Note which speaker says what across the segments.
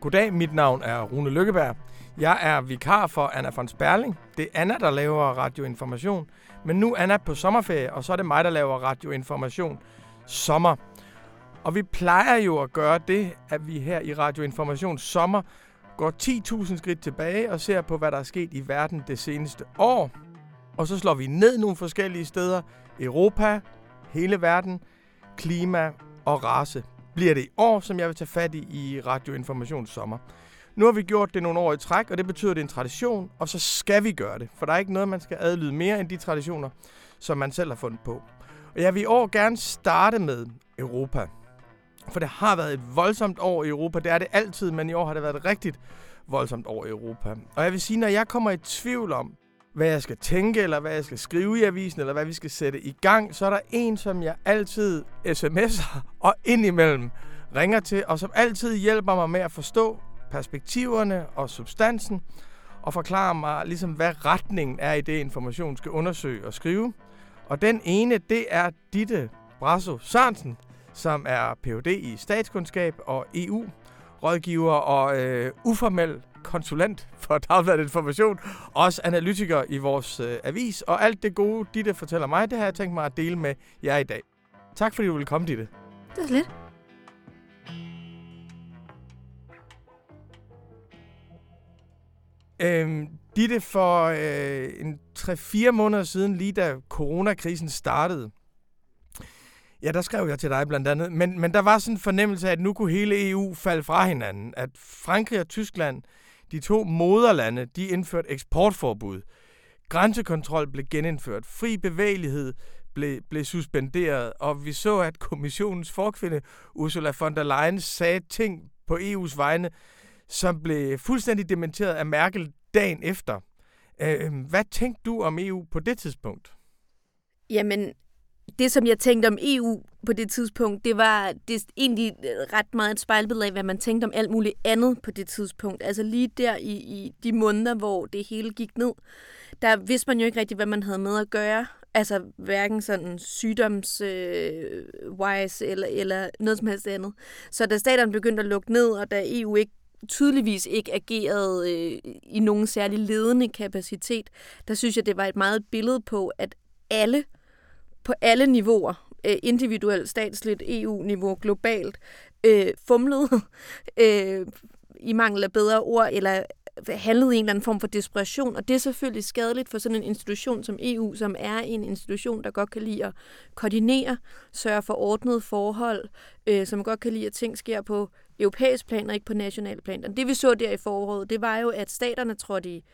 Speaker 1: Goddag, mit navn er Rune Lykkeberg. Jeg er vikar for Anna von Sperling. Det er Anna, der laver radioinformation. Men nu er Anna på sommerferie, og så er det mig, der laver radioinformation sommer. Og vi plejer jo at gøre det, at vi her i Radioinformation sommer går 10.000 skridt tilbage og ser på, hvad der er sket i verden det seneste år. Og så slår vi ned nogle forskellige steder. Europa, hele verden, klima og race. Bliver det i år, som jeg vil tage fat i i Radioinformation sommer. Nu har vi gjort det nogle år i træk, og det betyder, at det er en tradition, og så skal vi gøre det. For der er ikke noget, man skal adlyde mere end de traditioner, som man selv har fundet på. Og jeg vil i år gerne starte med Europa. For det har været et voldsomt år i Europa. Det er det altid, men i år har det været et rigtigt voldsomt år i Europa. Og jeg vil sige, når jeg kommer i tvivl om, hvad jeg skal tænke, eller hvad jeg skal skrive i avisen, eller hvad vi skal sætte i gang, så er der en, som jeg altid sms'er og indimellem ringer til, og som altid hjælper mig med at forstå perspektiverne og substansen, og forklare mig, ligesom, hvad retningen er i det, information skal undersøge og skrive. Og den ene, det er Ditte Brasso Sørensen, som er Ph.D. i statskundskab og EU, rådgiver og øh, uformel konsulent for Dagbladet Information, også analytiker i vores øh, avis, og alt det gode, Ditte fortæller mig, det har jeg tænkt mig at dele med jer i dag. Tak fordi du vil komme, Ditte.
Speaker 2: Det er lidt.
Speaker 1: Øhm, Ditte, for øh, en 3-4 måneder siden, lige da coronakrisen startede, ja, der skrev jeg til dig blandt andet, men, men der var sådan en fornemmelse af, at nu kunne hele EU falde fra hinanden. At Frankrig og Tyskland, de to moderlande, de indførte eksportforbud. Grænsekontrol blev genindført. Fri bevægelighed blev, blev suspenderet. Og vi så, at kommissionens forkvinde Ursula von der Leyen sagde ting på EU's vegne, som blev fuldstændig dementeret af Merkel dagen efter. Øh, hvad tænkte du om EU på det tidspunkt?
Speaker 2: Jamen, det som jeg tænkte om EU på det tidspunkt, det var det er egentlig ret meget et spejlbillede af, hvad man tænkte om alt muligt andet på det tidspunkt. Altså lige der i, i de måneder, hvor det hele gik ned, der vidste man jo ikke rigtig, hvad man havde med at gøre. Altså hverken sådan sygdoms-wise øh, eller, eller noget som helst andet. Så da staterne begyndte at lukke ned, og da EU ikke tydeligvis ikke agerede øh, i nogen særlig ledende kapacitet, der synes jeg, det var et meget billede på, at alle på alle niveauer, øh, individuelt, statsligt, EU-niveau, globalt, øh, fumlede øh, i mangel af bedre ord, eller handlede i en eller anden form for desperation, og det er selvfølgelig skadeligt for sådan en institution som EU, som er en institution, der godt kan lide at koordinere, sørge for ordnede forhold, øh, som godt kan lide, at ting sker på europæisk plan og ikke på national plan. Og det vi så der i foråret, det var jo, at staterne trådte i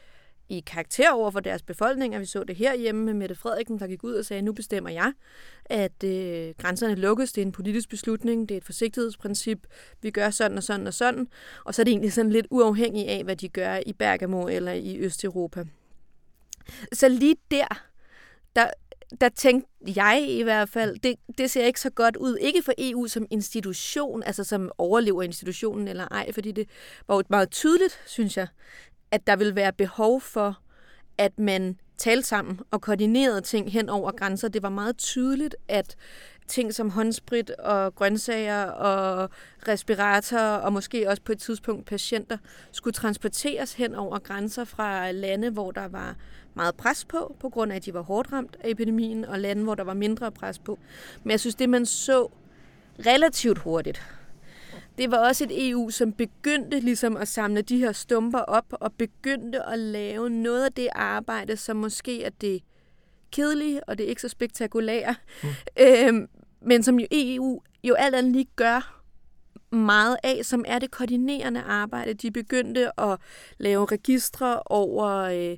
Speaker 2: i karakter over for deres befolkninger. Vi så det herhjemme med Mette Frederiksen, der gik ud og sagde, nu bestemmer jeg, at øh, grænserne lukkes. Det er en politisk beslutning, det er et forsigtighedsprincip. Vi gør sådan og sådan og sådan. Og så er det egentlig sådan lidt uafhængigt af, hvad de gør i Bergamo eller i Østeuropa. Så lige der, der, der tænkte jeg i hvert fald, det, det ser ikke så godt ud. Ikke for EU som institution, altså som overlever institutionen eller ej, fordi det var jo meget tydeligt, synes jeg, at der vil være behov for, at man talte sammen og koordinerede ting hen over grænser. Det var meget tydeligt, at ting som håndsprit og grøntsager og respiratorer og måske også på et tidspunkt patienter skulle transporteres hen over grænser fra lande, hvor der var meget pres på, på grund af, at de var hårdt ramt af epidemien, og lande, hvor der var mindre pres på. Men jeg synes, det man så relativt hurtigt, det var også et EU, som begyndte ligesom at samle de her stumper op og begyndte at lave noget af det arbejde, som måske er det kedelige og det ikke så spektakulære, mm. øhm, men som jo EU jo alt andet lige gør meget af, som er det koordinerende arbejde. De begyndte at lave registre over øh,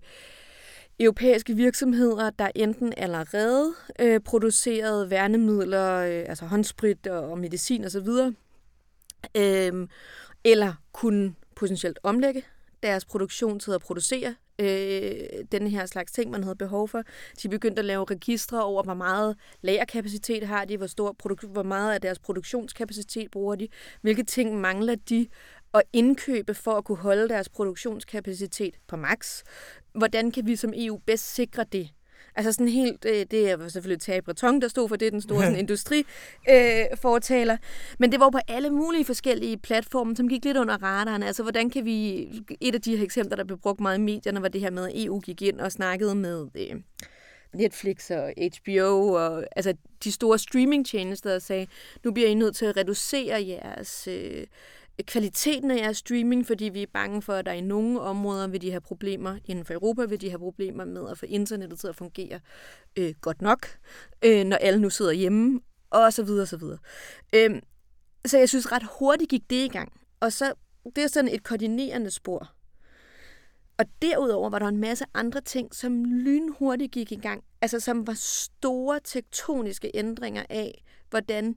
Speaker 2: europæiske virksomheder, der enten allerede øh, producerede værnemidler, øh, altså håndsprit og medicin osv., øh, eller kunne potentielt omlægge deres produktion til at producere øh, den her slags ting, man havde behov for. De begyndte at lave registre over, hvor meget lagerkapacitet har de, hvor, stor produ- hvor meget af deres produktionskapacitet bruger de, hvilke ting mangler de at indkøbe for at kunne holde deres produktionskapacitet på max. Hvordan kan vi som EU bedst sikre det? Altså sådan helt, øh, det er selvfølgelig Tage Breton, der stod for det, den store sådan, industrifortaler. Øh, Men det var på alle mulige forskellige platforme, som gik lidt under radaren. Altså hvordan kan vi, et af de her eksempler, der blev brugt meget i medierne, var det her med, at EU gik ind og snakkede med... Øh, Netflix og HBO og altså de store streamingtjenester og sagde, nu bliver I nødt til at reducere jeres øh, kvaliteten af jeres streaming, fordi vi er bange for, at der i nogle områder vil de have problemer, inden for Europa vil de have problemer med at få internettet til at fungere øh, godt nok, øh, når alle nu sidder hjemme, og så videre, og så videre. Øh, så jeg synes ret hurtigt gik det i gang. Og så, det er sådan et koordinerende spor. Og derudover var der en masse andre ting, som lynhurtigt gik i gang. Altså som var store tektoniske ændringer af, hvordan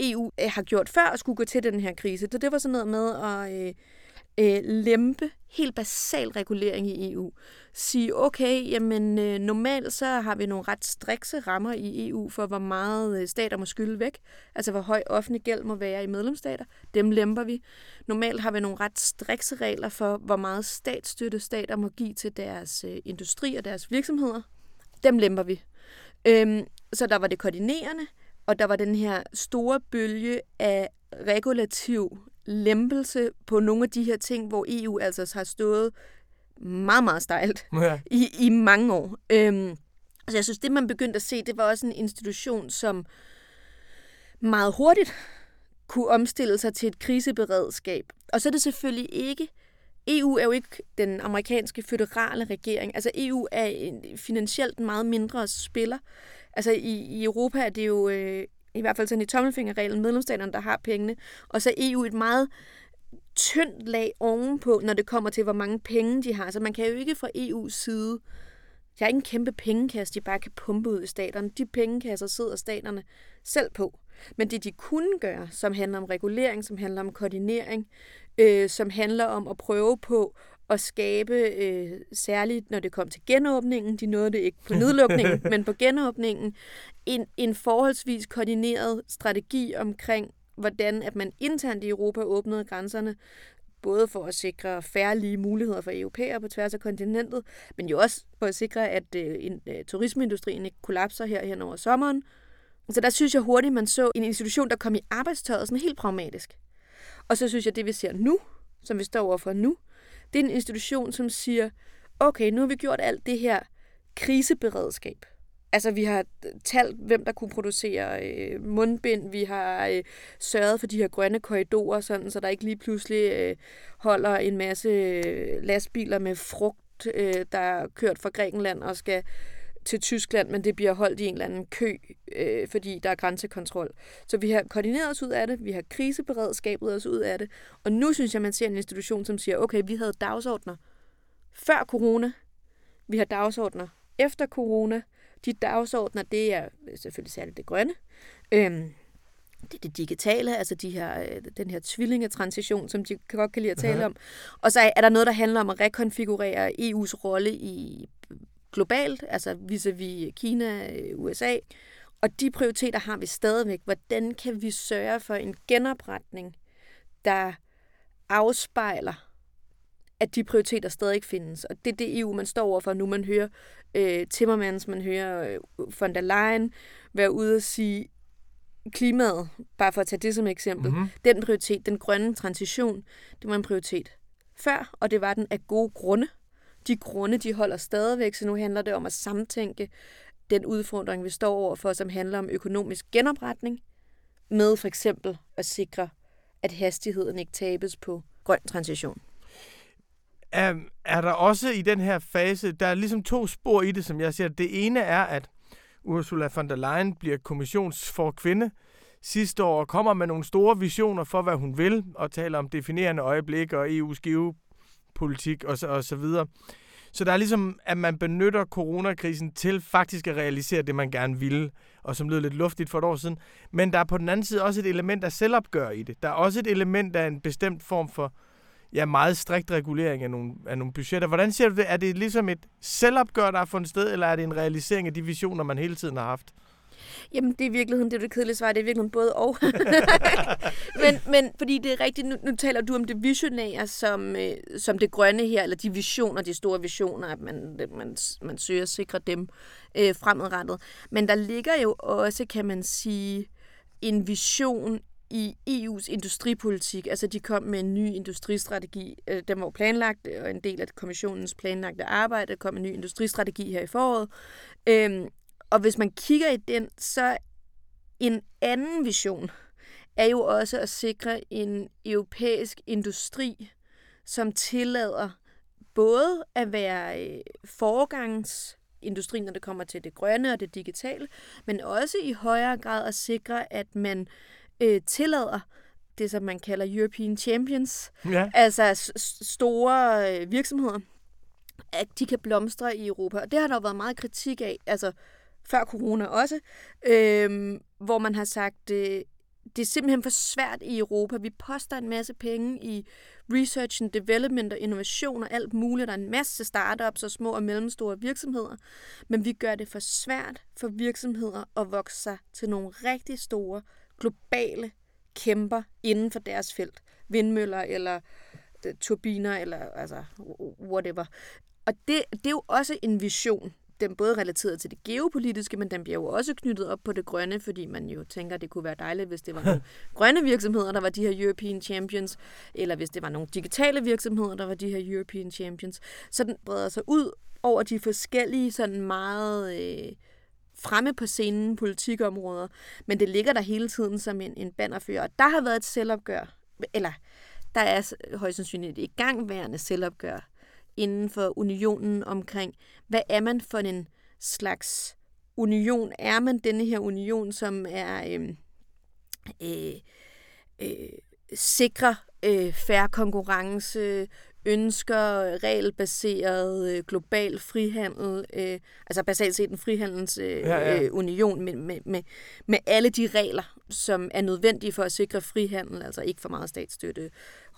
Speaker 2: EU øh, har gjort før at skulle gå til den her krise. Så det var sådan noget med at øh, øh, lempe helt basal regulering i EU. Sige, okay, jamen øh, normalt så har vi nogle ret strikse rammer i EU for, hvor meget øh, stater må skylde væk. Altså hvor høj offentlig gæld må være i medlemsstater. Dem lemper vi. Normalt har vi nogle ret strikse regler for, hvor meget statsstøtte stater må give til deres øh, industri og deres virksomheder. Dem lemper vi. Øhm, så der var det koordinerende, og der var den her store bølge af regulativ lempelse på nogle af de her ting, hvor EU altså har stået meget, meget stejlt ja. i, i mange år. Øhm, så jeg synes, det man begyndte at se, det var også en institution, som meget hurtigt kunne omstille sig til et kriseberedskab. Og så er det selvfølgelig ikke EU er jo ikke den amerikanske føderale regering. Altså EU er en finansielt meget mindre spiller. Altså i, i Europa er det jo øh, i hvert fald sådan i tommelfingerreglen medlemsstaterne, der har pengene. Og så EU et meget tyndt lag ovenpå, når det kommer til, hvor mange penge de har. Så man kan jo ikke fra EU's side der er ikke en kæmpe pengekasse, de bare kan pumpe ud i staterne. De pengekasser sidder staterne selv på. Men det, de kunne gøre, som handler om regulering, som handler om koordinering, øh, som handler om at prøve på at skabe, øh, særligt når det kom til genåbningen, de nåede det ikke på nedlukningen, men på genåbningen, en, en forholdsvis koordineret strategi omkring, hvordan at man internt i Europa åbnede grænserne, både for at sikre færre muligheder for europæere på tværs af kontinentet, men jo også for at sikre, at øh, en, øh, turismeindustrien ikke kollapser her hen over sommeren. Så der synes jeg hurtigt, man så en institution, der kom i arbejdstøjet sådan helt pragmatisk. Og så synes jeg, det vi ser nu, som vi står overfor nu, det er en institution, som siger, okay, nu har vi gjort alt det her kriseberedskab. Altså, vi har talt, hvem der kunne producere øh, mundbind. Vi har øh, sørget for de her grønne korridorer, sådan, så der ikke lige pludselig øh, holder en masse øh, lastbiler med frugt, øh, der er kørt fra Grækenland og skal til Tyskland, men det bliver holdt i en eller anden kø, øh, fordi der er grænsekontrol. Så vi har koordineret os ud af det, vi har kriseberedskabet os ud af det, og nu synes jeg, man ser en institution, som siger, okay, vi havde dagsordner før corona, vi har dagsordner efter corona, de dagsordner, det er selvfølgelig særligt det grønne, øhm, det er det digitale, altså de her, øh, den her tvillingetransition, som de godt kan lide at tale om. Og så er der noget, der handler om at rekonfigurere EU's rolle i globalt, altså vis-à-vis Kina, USA. Og de prioriteter har vi stadigvæk. Hvordan kan vi sørge for en genopretning, der afspejler, at de prioriteter stadig findes. Og det er det EU, man står overfor nu. Man hører øh, Timmermans, man hører øh, von der Leyen være ude og sige, klimaet, bare for at tage det som eksempel, mm-hmm. den prioritet, den grønne transition, det var en prioritet før, og det var den af gode grunde de grunde, de holder stadigvæk, så nu handler det om at samtænke den udfordring, vi står overfor, som handler om økonomisk genopretning, med for eksempel at sikre, at hastigheden ikke tabes på grøn transition.
Speaker 1: Er, er der også i den her fase, der er ligesom to spor i det, som jeg ser. Det ene er, at Ursula von der Leyen bliver kommissionsforkvinde sidste år og kommer med nogle store visioner for, hvad hun vil, og taler om definerende øjeblikke og EU's politik og så, og så videre. Så der er ligesom, at man benytter coronakrisen til faktisk at realisere det, man gerne ville, og som lød lidt luftigt for et år siden. Men der er på den anden side også et element af selvopgør i det. Der er også et element af en bestemt form for ja, meget strikt regulering af nogle, af nogle budgetter. Hvordan ser du det? Er det ligesom et selvopgør, der har fundet sted, eller er det en realisering af de visioner, man hele tiden har haft?
Speaker 2: Jamen, det er i virkeligheden, det er det kedelige svar, det er i virkeligheden både og. men, men fordi det er rigtigt, nu, nu taler du om det visionære som, øh, som det grønne her, eller de visioner, de store visioner, at man, man, man søger at sikre dem øh, fremadrettet. Men der ligger jo også, kan man sige, en vision i EU's industripolitik. Altså, de kom med en ny industristrategi. Øh, den var planlagt, og en del af kommissionens planlagte arbejde kom en ny industristrategi her i foråret. Øhm, og hvis man kigger i den, så en anden vision er jo også at sikre en europæisk industri, som tillader både at være øh, foregangsindustri, når det kommer til det grønne og det digitale, men også i højere grad at sikre, at man øh, tillader det, som man kalder European Champions, ja. altså store øh, virksomheder, at de kan blomstre i Europa. Og det har der jo været meget kritik af, altså før corona også, øh, hvor man har sagt, øh, det er simpelthen for svært i Europa. Vi poster en masse penge i research and development og innovation og alt muligt. Der er en masse startups og små og mellemstore virksomheder. Men vi gør det for svært for virksomheder at vokse sig til nogle rigtig store globale kæmper inden for deres felt. Vindmøller eller øh, turbiner eller altså whatever. Og det, det er jo også en vision. Den både relateret til det geopolitiske, men den bliver jo også knyttet op på det grønne, fordi man jo tænker, det kunne være dejligt, hvis det var nogle grønne virksomheder, der var de her European Champions, eller hvis det var nogle digitale virksomheder, der var de her European Champions. Så den breder sig ud over de forskellige sådan meget øh, fremme på scenen politikområder, men det ligger der hele tiden som en, en bannerfører. Og der har været et selvopgør, eller der er højst sandsynligt et igangværende selvopgør inden for unionen omkring, hvad er man for en slags union? Er man denne her union, som er øh, øh, øh, sikrer øh, færre konkurrence, ønsker regelbaseret øh, global frihandel, øh, altså basalt set en frihandels øh, ja, ja. Øh, union med, med, med, med alle de regler, som er nødvendige for at sikre frihandel, altså ikke for meget statsstøtte,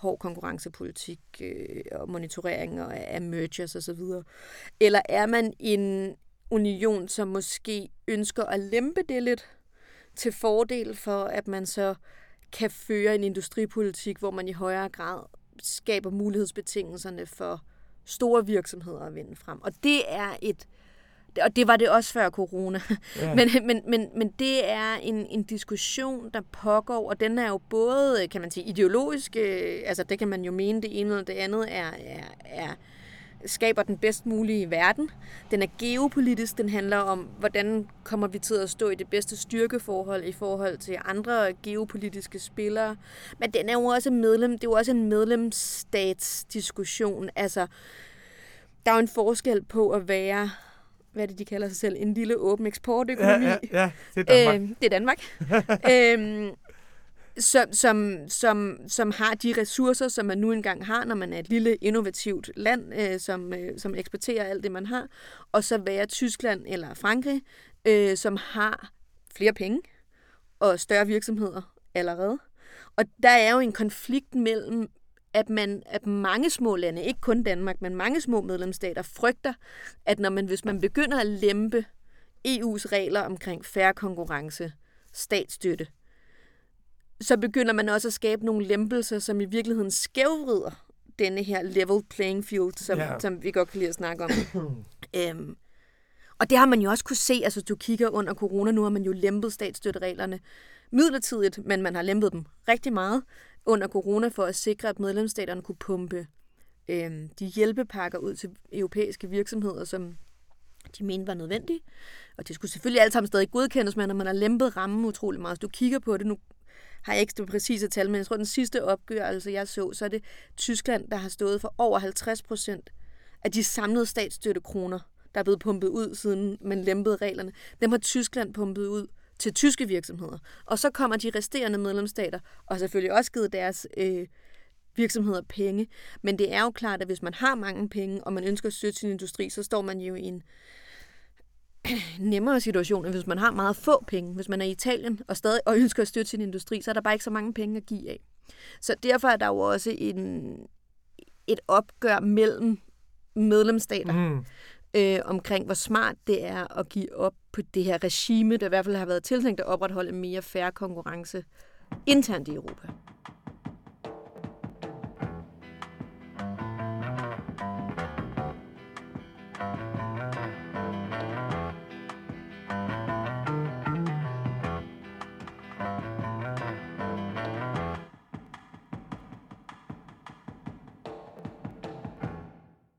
Speaker 2: hård konkurrencepolitik øh, og monitorering af mergers osv. Eller er man en union, som måske ønsker at lempe det lidt til fordel for, at man så kan føre en industripolitik, hvor man i højere grad skaber mulighedsbetingelserne for store virksomheder at vinde frem. Og det er et og det var det også før corona. Ja. men, men, men, men det er en, en diskussion, der pågår, og den er jo både, kan man sige, ideologisk, øh, altså det kan man jo mene, det ene eller det andet er, er, er skaber den bedst mulige verden. Den er geopolitisk, den handler om, hvordan kommer vi til at stå i det bedste styrkeforhold i forhold til andre geopolitiske spillere. Men den er jo også medlem, det er jo også en medlemsstatsdiskussion. Altså, der er jo en forskel på at være hvad det, de kalder sig selv, en lille åben eksportøkonomi.
Speaker 1: Ja, ja, ja det er Danmark. Øh,
Speaker 2: det er Danmark. øhm, som, som, som, som har de ressourcer, som man nu engang har, når man er et lille innovativt land, øh, som, øh, som eksporterer alt det, man har, og så være Tyskland eller Frankrig, øh, som har flere penge og større virksomheder allerede. Og der er jo en konflikt mellem, at man at mange små lande, ikke kun Danmark, men mange små medlemsstater, frygter, at når man, hvis man begynder at lempe EU's regler omkring færre konkurrence, statsstøtte, så begynder man også at skabe nogle lempelser, som i virkeligheden skævvrider denne her level playing field, som, ja. som vi godt kan lide at snakke om. øhm, og det har man jo også kunne se, altså du kigger under corona, nu har man jo lempet statsstøttereglerne midlertidigt, men man har lempet dem rigtig meget under corona for at sikre, at medlemsstaterne kunne pumpe øh, de hjælpepakker ud til europæiske virksomheder, som de mente var nødvendige. Og det skulle selvfølgelig alt sammen stadig godkendes, men når man har lempet rammen utrolig meget. Så du kigger på det, nu har jeg ikke det præcise tal, men jeg tror, den sidste opgørelse, jeg så, så er det Tyskland, der har stået for over 50 procent af de samlede statsstøttekroner, der er blevet pumpet ud, siden man lempede reglerne. Dem har Tyskland pumpet ud til tyske virksomheder. Og så kommer de resterende medlemsstater, og selvfølgelig også givet deres øh, virksomheder penge. Men det er jo klart, at hvis man har mange penge, og man ønsker at støtte sin industri, så står man jo i en nemmere situation, end hvis man har meget få penge. Hvis man er i Italien og stadig og ønsker at støtte sin industri, så er der bare ikke så mange penge at give af. Så derfor er der jo også en, et opgør mellem medlemsstater mm. øh, omkring, hvor smart det er at give op på det her regime, der i hvert fald har været tiltænkt at opretholde en mere færre konkurrence internt i Europa.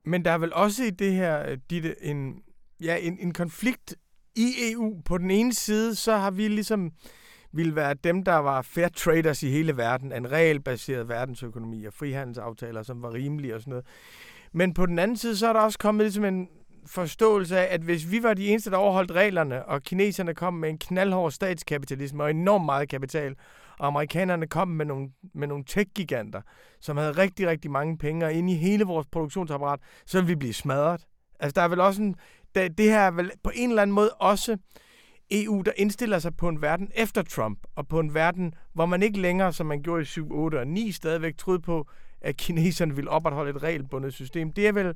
Speaker 1: Men der er vel også i det her, dit, Ditte, en, ja, en, en konflikt i EU. På den ene side, så har vi ligesom ville være dem, der var fair traders i hele verden, en regelbaseret verdensøkonomi og frihandelsaftaler, som var rimelige og sådan noget. Men på den anden side, så er der også kommet ligesom en forståelse af, at hvis vi var de eneste, der overholdt reglerne, og kineserne kom med en knaldhård statskapitalisme og enormt meget kapital, og amerikanerne kom med nogle, med nogle tech-giganter, som havde rigtig, rigtig mange penge, og inde i hele vores produktionsapparat, så ville vi blive smadret. Altså, der er vel også en... Det, det her er vel på en eller anden måde også EU, der indstiller sig på en verden efter Trump, og på en verden, hvor man ikke længere, som man gjorde i 7, 8 og 9, stadigvæk troede på, at kineserne ville opretholde et regelbundet system. Det er vel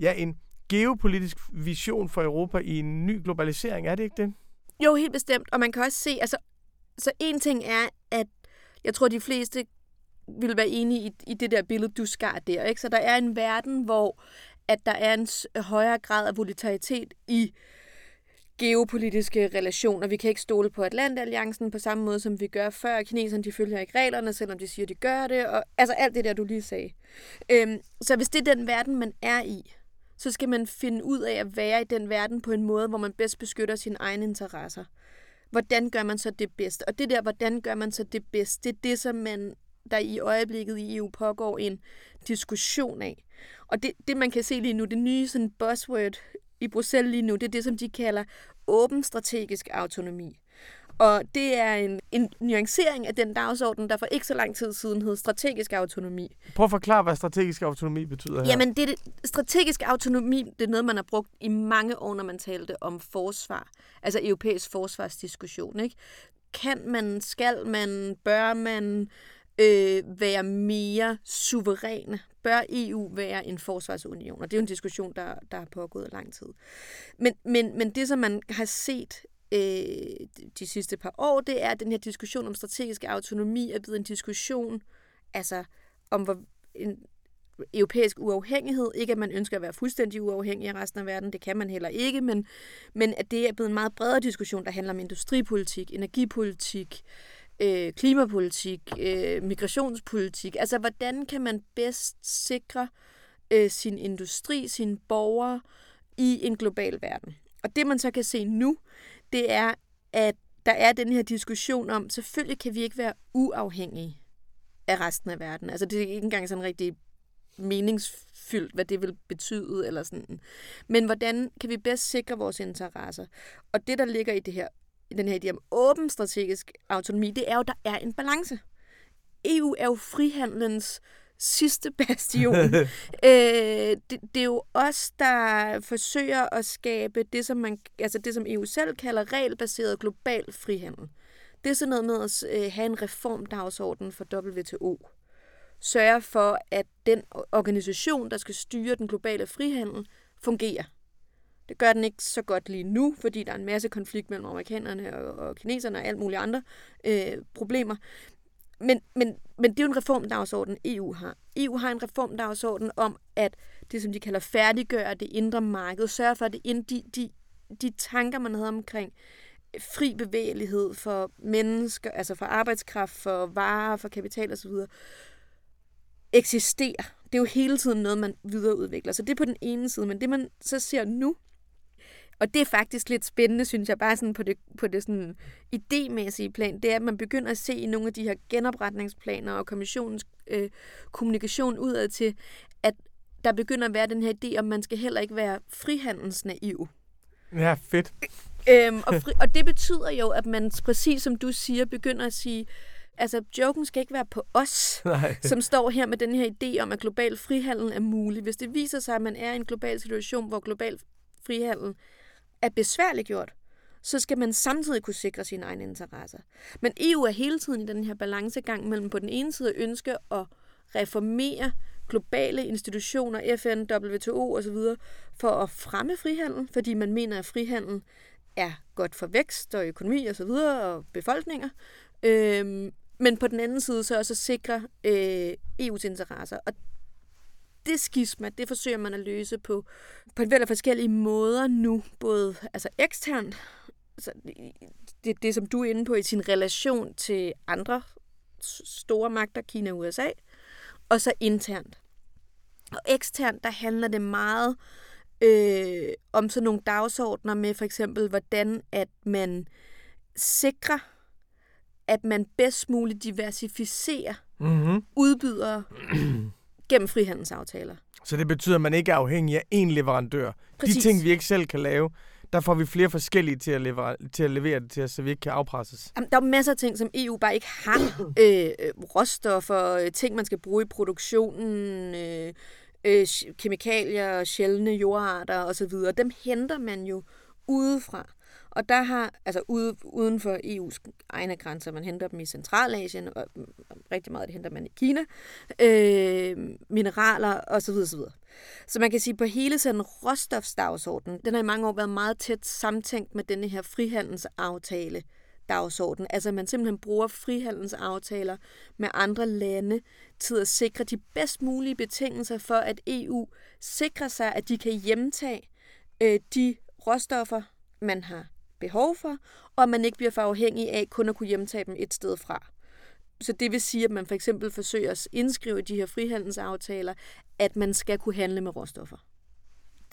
Speaker 1: ja, en geopolitisk vision for Europa i en ny globalisering, er det ikke det?
Speaker 2: Jo, helt bestemt. Og man kan også se, altså, så en ting er, at jeg tror, de fleste vil være enige i, i det der billede, du skar der. Ikke? Så der er en verden, hvor at der er en højere grad af volatilitet i geopolitiske relationer. Vi kan ikke stole på Atlantalliancen på samme måde, som vi gør før. Kineserne de følger ikke reglerne, selvom de siger, de gør det. Og, altså alt det der, du lige sagde. Øhm, så hvis det er den verden, man er i, så skal man finde ud af at være i den verden på en måde, hvor man bedst beskytter sine egne interesser. Hvordan gør man så det bedst? Og det der, hvordan gør man så det bedst, det er det, som man der i øjeblikket i EU pågår en diskussion af. Og det, det man kan se lige nu, det nye sådan buzzword i Bruxelles lige nu, det er det, som de kalder åben strategisk autonomi. Og det er en, en nuancering af den dagsorden, der for ikke så lang tid siden hed strategisk autonomi.
Speaker 1: Prøv at forklare, hvad strategisk autonomi betyder her.
Speaker 2: Jamen, det, det, strategisk autonomi, det er noget, man har brugt i mange år, når man talte om forsvar. Altså europæisk forsvarsdiskussion, ikke? Kan man, skal man, bør man øh, være mere suveræne? Bør EU være en forsvarsunion? Og det er jo en diskussion, der, der har pågået lang tid. Men, men, men det, som man har set øh, de sidste par år, det er, at den her diskussion om strategisk autonomi er blevet en diskussion altså om hvor en europæisk uafhængighed. Ikke at man ønsker at være fuldstændig uafhængig af resten af verden, det kan man heller ikke, men, men at det er blevet en meget bredere diskussion, der handler om industripolitik, energipolitik, øh, Øh, klimapolitik, øh, migrationspolitik. Altså, hvordan kan man bedst sikre øh, sin industri, sine borgere i en global verden? Og det man så kan se nu, det er, at der er den her diskussion om, selvfølgelig kan vi ikke være uafhængige af resten af verden. Altså det er ikke engang sådan rigtig meningsfyldt, hvad det vil betyde, eller sådan. Men hvordan kan vi bedst sikre vores interesser? Og det, der ligger i det her, den her idé om åben strategisk autonomi, det er jo, der er en balance. EU er jo frihandlens sidste bastion. øh, det, det er jo os, der forsøger at skabe det, som, man, altså det, som EU selv kalder regelbaseret global frihandel. Det er sådan noget med at øh, have en reformdagsorden for WTO. Sørge for, at den organisation, der skal styre den globale frihandel, fungerer. Det gør den ikke så godt lige nu, fordi der er en masse konflikt mellem amerikanerne og, og kineserne og alt mulige andre øh, problemer. Men, men, men det er jo en reformdagsorden, EU har. EU har en reformdagsorden om, at det, som de kalder færdiggøre det indre marked, sørge for, at det ind, de, de, de tanker, man havde omkring fri bevægelighed for mennesker, altså for arbejdskraft, for varer, for kapital osv., eksisterer. Det er jo hele tiden noget, man videreudvikler. Så det er på den ene side. Men det, man så ser nu, og det er faktisk lidt spændende, synes jeg, bare sådan på det, på det sådan idémæssige plan, det er, at man begynder at se i nogle af de her genopretningsplaner og kommissionens øh, kommunikation udad til, at der begynder at være den her idé, om man skal heller ikke være frihandelsnaiv.
Speaker 1: Ja, fedt.
Speaker 2: Øhm, og, fri, og det betyder jo, at man præcis som du siger, begynder at sige, altså joken skal ikke være på os, Nej. som står her med den her idé om, at global frihandel er mulig. Hvis det viser sig, at man er i en global situation, hvor global frihandel er besværligt gjort, så skal man samtidig kunne sikre sine egne interesser. Men EU er hele tiden i den her balancegang mellem på den ene side ønske at reformere globale institutioner, FN, WTO osv., for at fremme frihandel, fordi man mener, at frihandel er godt for vækst og økonomi og så videre og befolkninger. Øhm, men på den anden side så også at sikre øh, EU's interesser. Og det skisma, det forsøger man at løse på, på en væld af forskellige måder nu, både altså eksternt, altså det, det som du er inde på i sin relation til andre store magter, Kina og USA, og så internt. Og eksternt, der handler det meget øh, om sådan nogle dagsordner med for eksempel, hvordan at man sikrer, at man bedst muligt diversificerer
Speaker 1: Mm-hmm.
Speaker 2: udbydere gennem frihandelsaftaler.
Speaker 1: Så det betyder, at man ikke er afhængig af én leverandør.
Speaker 2: Præcis.
Speaker 1: De ting, vi ikke selv kan lave, der får vi flere forskellige til at, levere, til at levere det til os, så vi ikke kan afpresses.
Speaker 2: Jamen, der er masser af ting, som EU bare ikke har. øh, øh, råstoffer, øh, ting, man skal bruge i produktionen, øh, øh, kemikalier, sjældne jordarter osv. Dem henter man jo udefra. Og der har, altså ude, uden for EU's egne grænser, man henter dem i Centralasien, og mm, rigtig meget det henter man i Kina, øh, mineraler osv. osv. Så man kan sige, på hele sådan råstofsdagsordenen, den har i mange år været meget tæt samtænkt med denne her frihandelsaftale dagsorden. Altså at man simpelthen bruger frihandelsaftaler med andre lande til at sikre de bedst mulige betingelser for, at EU sikrer sig, at de kan hjemtage øh, de råstoffer, man har behov for, og at man ikke bliver for afhængig af kun at kunne hjemtage dem et sted fra. Så det vil sige, at man for eksempel forsøger at indskrive i de her frihandelsaftaler, at man skal kunne handle med råstoffer.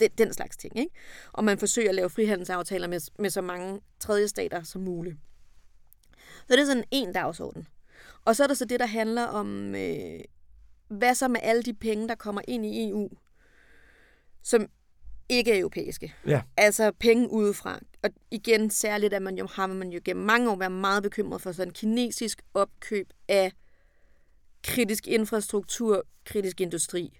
Speaker 2: Den, den slags ting, ikke? Og man forsøger at lave frihandelsaftaler med, med så mange tredje stater som muligt. Så det er sådan en dagsorden. Og så er der så det, der handler om, øh, hvad så med alle de penge, der kommer ind i EU, som ikke er europæiske.
Speaker 1: Ja.
Speaker 2: Altså penge udefra. Og igen, særligt at man jo, har man jo gennem mange år været meget bekymret for sådan kinesisk opkøb af kritisk infrastruktur, kritisk industri.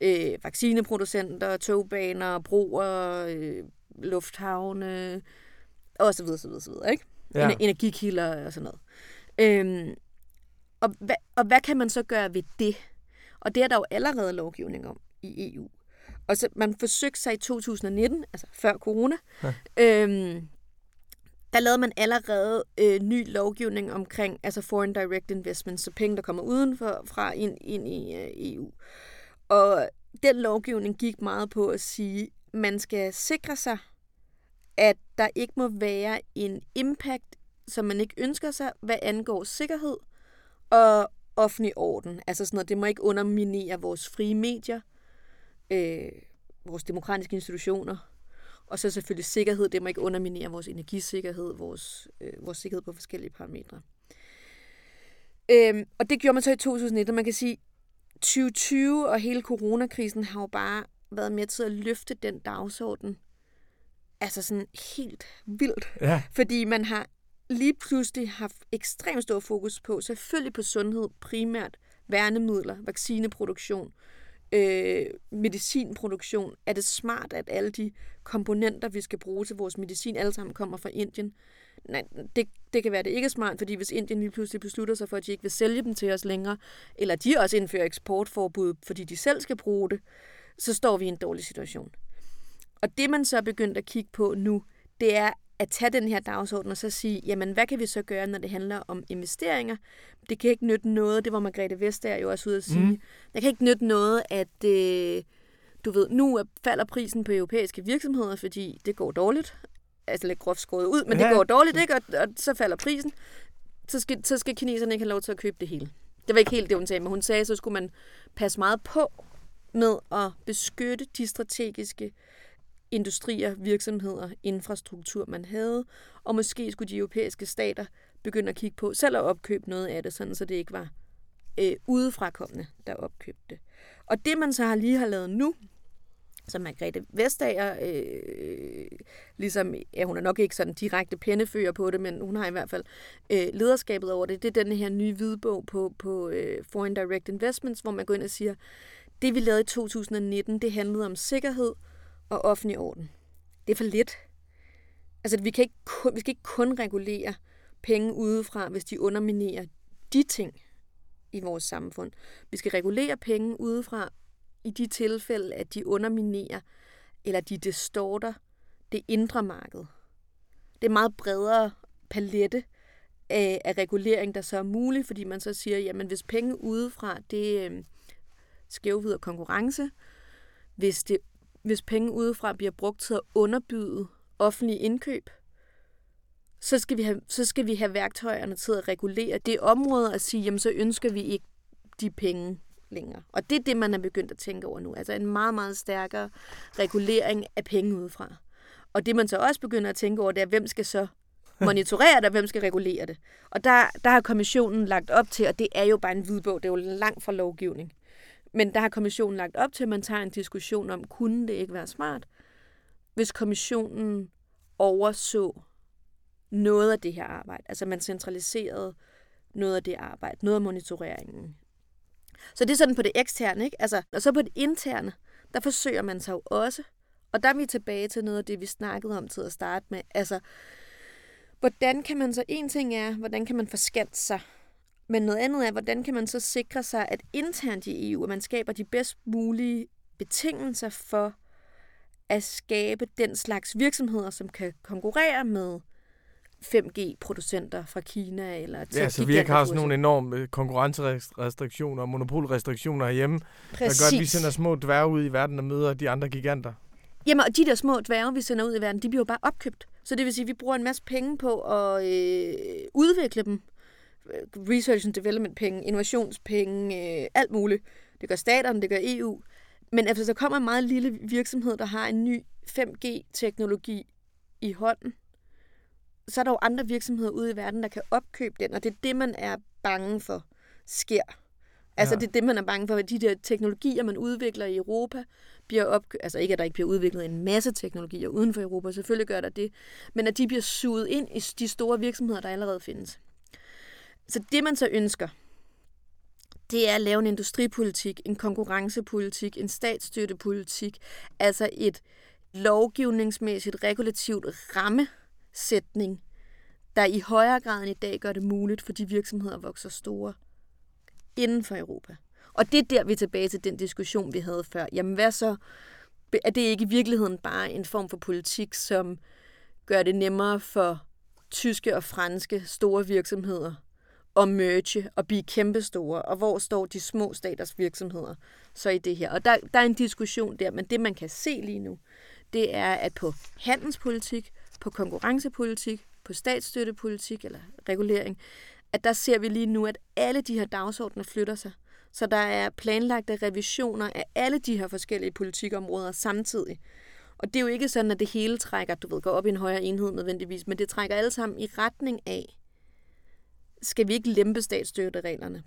Speaker 2: Øh, vaccineproducenter, togbaner, broer, øh, lufthavne, og så videre, så videre, så videre, ikke?
Speaker 1: Ja.
Speaker 2: Energikilder og sådan noget. Øhm, og, hvad, og hvad kan man så gøre ved det? Og det er der jo allerede lovgivning om i EU. Og så man forsøgte sig i 2019, altså før corona,
Speaker 1: Ja.
Speaker 2: øhm, der lavede man allerede øh, ny lovgivning omkring altså foreign direct investments, så penge, der kommer udenfor fra ind, ind i øh, EU. Og den lovgivning gik meget på at sige, man skal sikre sig, at der ikke må være en impact, som man ikke ønsker sig, hvad angår sikkerhed og offentlig orden. Altså sådan noget, det må ikke underminere vores frie medier, øh, vores demokratiske institutioner, og så selvfølgelig sikkerhed, det må ikke underminere vores energisikkerhed, vores, øh, vores sikkerhed på forskellige parametre. Øhm, og det gjorde man så i 2019, og man kan sige, 2020 og hele coronakrisen har jo bare været med til at løfte den dagsorden. Altså sådan helt vildt.
Speaker 1: Ja.
Speaker 2: Fordi man har lige pludselig haft ekstremt stor fokus på, selvfølgelig på sundhed primært, værnemidler, vaccineproduktion, øh, Øh, medicinproduktion. Er det smart, at alle de komponenter, vi skal bruge til vores medicin, alle sammen kommer fra Indien? Nej, det, det kan være, det ikke er smart, fordi hvis Indien lige pludselig beslutter sig for, at de ikke vil sælge dem til os længere, eller de også indfører eksportforbud, fordi de selv skal bruge det, så står vi i en dårlig situation. Og det, man så er begyndt at kigge på nu, det er at tage den her dagsorden og så sige, jamen hvad kan vi så gøre, når det handler om investeringer? Det kan ikke nytte noget, det var Margrethe Vestager jo også ude at sige.
Speaker 1: Mm.
Speaker 2: Det kan ikke nytte noget, at øh, du ved, nu er- falder prisen på europæiske virksomheder, fordi det går dårligt. Altså lidt groft skåret ud, men.
Speaker 1: Ja.
Speaker 2: det går dårligt, ikke? Og, og så falder prisen. Så skal, så skal kineserne ikke have lov til at købe det hele. Det var ikke helt det, hun sagde, men hun sagde, så skulle man passe meget på med at beskytte de strategiske industrier, virksomheder, infrastruktur, man havde, og måske skulle de europæiske stater begynde at kigge på selv at opkøbe noget af det, sådan så det ikke var øh, udefrakommende, der opkøbte det. Og det, man så har lige har lavet nu, som Margrethe Vestager, øh, ligesom, ja, hun er nok ikke sådan direkte pennefører på det, men hun har i hvert fald øh, lederskabet over det. Det er den her nye hvidbog på, på øh, Foreign Direct Investments, hvor man går ind og siger, det vi lavede i 2019, det handlede om sikkerhed og offentlig orden. Det er for lidt. Altså, vi, kan ikke kun, vi skal ikke kun regulere penge udefra, hvis de underminerer de ting i vores samfund. Vi skal regulere penge udefra i de tilfælde, at de underminerer eller de distorter det indre marked. det er meget bredere palette af, af regulering, der så er mulig, fordi man så siger, jamen hvis penge udefra, det øh, skævvider konkurrence, hvis, det, hvis penge udefra bliver brugt til at underbyde offentlige indkøb, så skal, vi have, så skal vi have værktøjerne til at regulere det område og sige, jamen så ønsker vi ikke de penge længere. Og det er det, man er begyndt at tænke over nu. Altså en meget, meget stærkere regulering af penge udefra. Og det man så også begynder at tænke over, det er, hvem skal så monitorere det, og hvem skal regulere det. Og der, der har kommissionen lagt op til, og det er jo bare en hvidbog, det er jo langt fra lovgivning, men der har kommissionen lagt op til, at man tager en diskussion om, kunne det ikke være smart, hvis kommissionen overså noget af det her arbejde. Altså man centraliserede noget af det arbejde, noget af monitoreringen. Så det er sådan på det eksterne, ikke? Altså, og så på det interne, der forsøger man sig jo også. Og der er vi tilbage til noget af det, vi snakkede om til at starte med. Altså, hvordan kan man så, en ting er, hvordan kan man forskanse sig men noget andet er, hvordan kan man så sikre sig, at internt i EU, at man skaber de bedst mulige betingelser for at skabe den slags virksomheder, som kan konkurrere med 5G-producenter fra Kina eller
Speaker 1: Ja, så vi ikke har sådan nogle enorme konkurrencerestriktioner og monopolrestriktioner herhjemme, Præcis. der gør, at vi sender små dværge ud i verden og møder de andre giganter.
Speaker 2: Jamen, og de der små dværge, vi sender ud i verden, de bliver jo bare opkøbt. Så det vil sige, at vi bruger en masse penge på at øh, udvikle dem, research and development penge, innovationspenge, øh, alt muligt. Det gør staterne, det gør EU. Men altså, der kommer en meget lille virksomhed, der har en ny 5G-teknologi i hånden, så er der jo andre virksomheder ude i verden, der kan opkøbe den, og det er det, man er bange for sker. Altså, ja. det er det, man er bange for, at de der teknologier, man udvikler i Europa, bliver opkøbt. Altså ikke, at der ikke bliver udviklet en masse teknologier uden for Europa, selvfølgelig gør der det, men at de bliver suget ind i de store virksomheder, der allerede findes. Så det, man så ønsker, det er at lave en industripolitik, en konkurrencepolitik, en statsstøttepolitik, altså et lovgivningsmæssigt regulativt rammesætning, der i højere grad end i dag gør det muligt for de virksomheder at vokse store inden for Europa. Og det er der, vi er tilbage til den diskussion, vi havde før. Jamen hvad så? Er det ikke i virkeligheden bare en form for politik, som gør det nemmere for tyske og franske store virksomheder at merge og blive kæmpestore, og hvor står de små staters virksomheder så i det her. Og der, der er en diskussion der, men det man kan se lige nu, det er, at på handelspolitik, på konkurrencepolitik, på statsstøttepolitik eller regulering, at der ser vi lige nu, at alle de her dagsordner flytter sig. Så der er planlagte revisioner af alle de her forskellige politikområder samtidig. Og det er jo ikke sådan, at det hele trækker, du ved, går op i en højere enhed nødvendigvis, men det trækker alle sammen i retning af, skal vi ikke lempe statsstøttereglerne.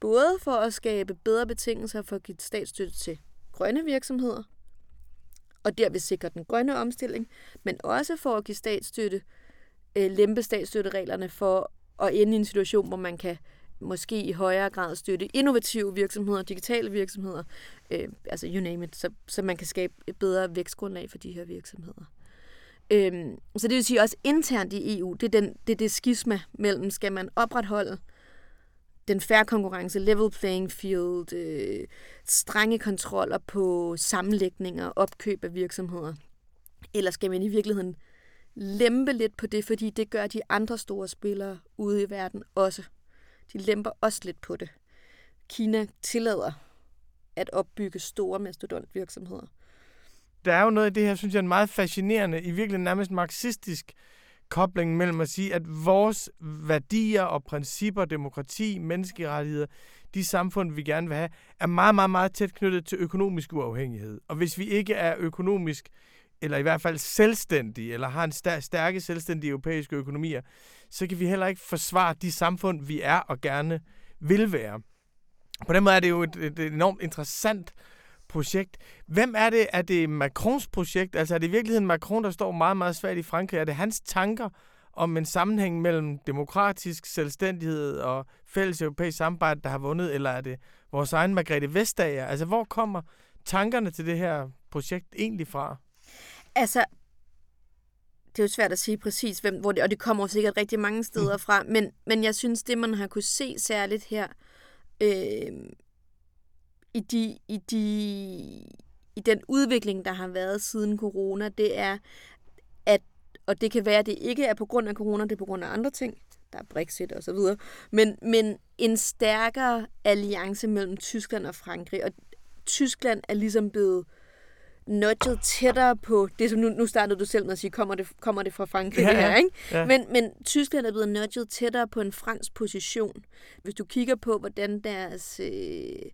Speaker 2: Både for at skabe bedre betingelser for at give statsstøtte til grønne virksomheder, og derved sikre den grønne omstilling, men også for at give statsstøtte, øh, lempe statsstøttereglerne for at ende i en situation, hvor man kan måske i højere grad støtte innovative virksomheder, digitale virksomheder, øh, altså you name it, så, så man kan skabe et bedre vækstgrundlag for de her virksomheder. Øhm, så det vil sige også internt i EU, det er, den, det er det skisma mellem, skal man opretholde den færre konkurrence, level playing field, øh, strenge kontroller på sammenlægninger, opkøb af virksomheder. Eller skal man i virkeligheden lempe lidt på det, fordi det gør de andre store spillere ude i verden også. De lemper også lidt på det. Kina tillader at opbygge store mastodontvirksomheder
Speaker 1: der er jo noget i det her, synes jeg, er meget fascinerende, i virkeligheden nærmest marxistisk kobling mellem at sige, at vores værdier og principper, demokrati, menneskerettigheder, de samfund, vi gerne vil have, er meget, meget, meget tæt knyttet til økonomisk uafhængighed. Og hvis vi ikke er økonomisk, eller i hvert fald selvstændige, eller har en stærke selvstændige europæiske økonomier, så kan vi heller ikke forsvare de samfund, vi er og gerne vil være. På den måde er det jo et, et enormt interessant projekt. Hvem er det? Er det Macrons projekt? Altså er det i virkeligheden Macron, der står meget, meget svært i Frankrig? Er det hans tanker om en sammenhæng mellem demokratisk selvstændighed og fælles europæisk samarbejde, der har vundet, eller er det vores egen Margrethe Vestager? Altså hvor kommer tankerne til det her projekt egentlig fra?
Speaker 2: Altså, det er jo svært at sige præcis, hvem, hvor det, og det kommer sikkert rigtig mange steder mm. fra, men, men jeg synes, det man har kunne se særligt her, øh, i, de, i, de, i den udvikling, der har været siden corona, det er, at og det kan være, at det ikke er på grund af corona, det er på grund af andre ting. Der er Brexit og så videre. Men, men en stærkere alliance mellem Tyskland og Frankrig. Og Tyskland er ligesom blevet nudget tættere på det, som nu, nu startede du selv med at sige, kommer det, kommer det fra Frankrig, ja, det her, ikke? Ja. Men, men Tyskland er blevet nudget tættere på en fransk position. Hvis du kigger på, hvordan deres øh,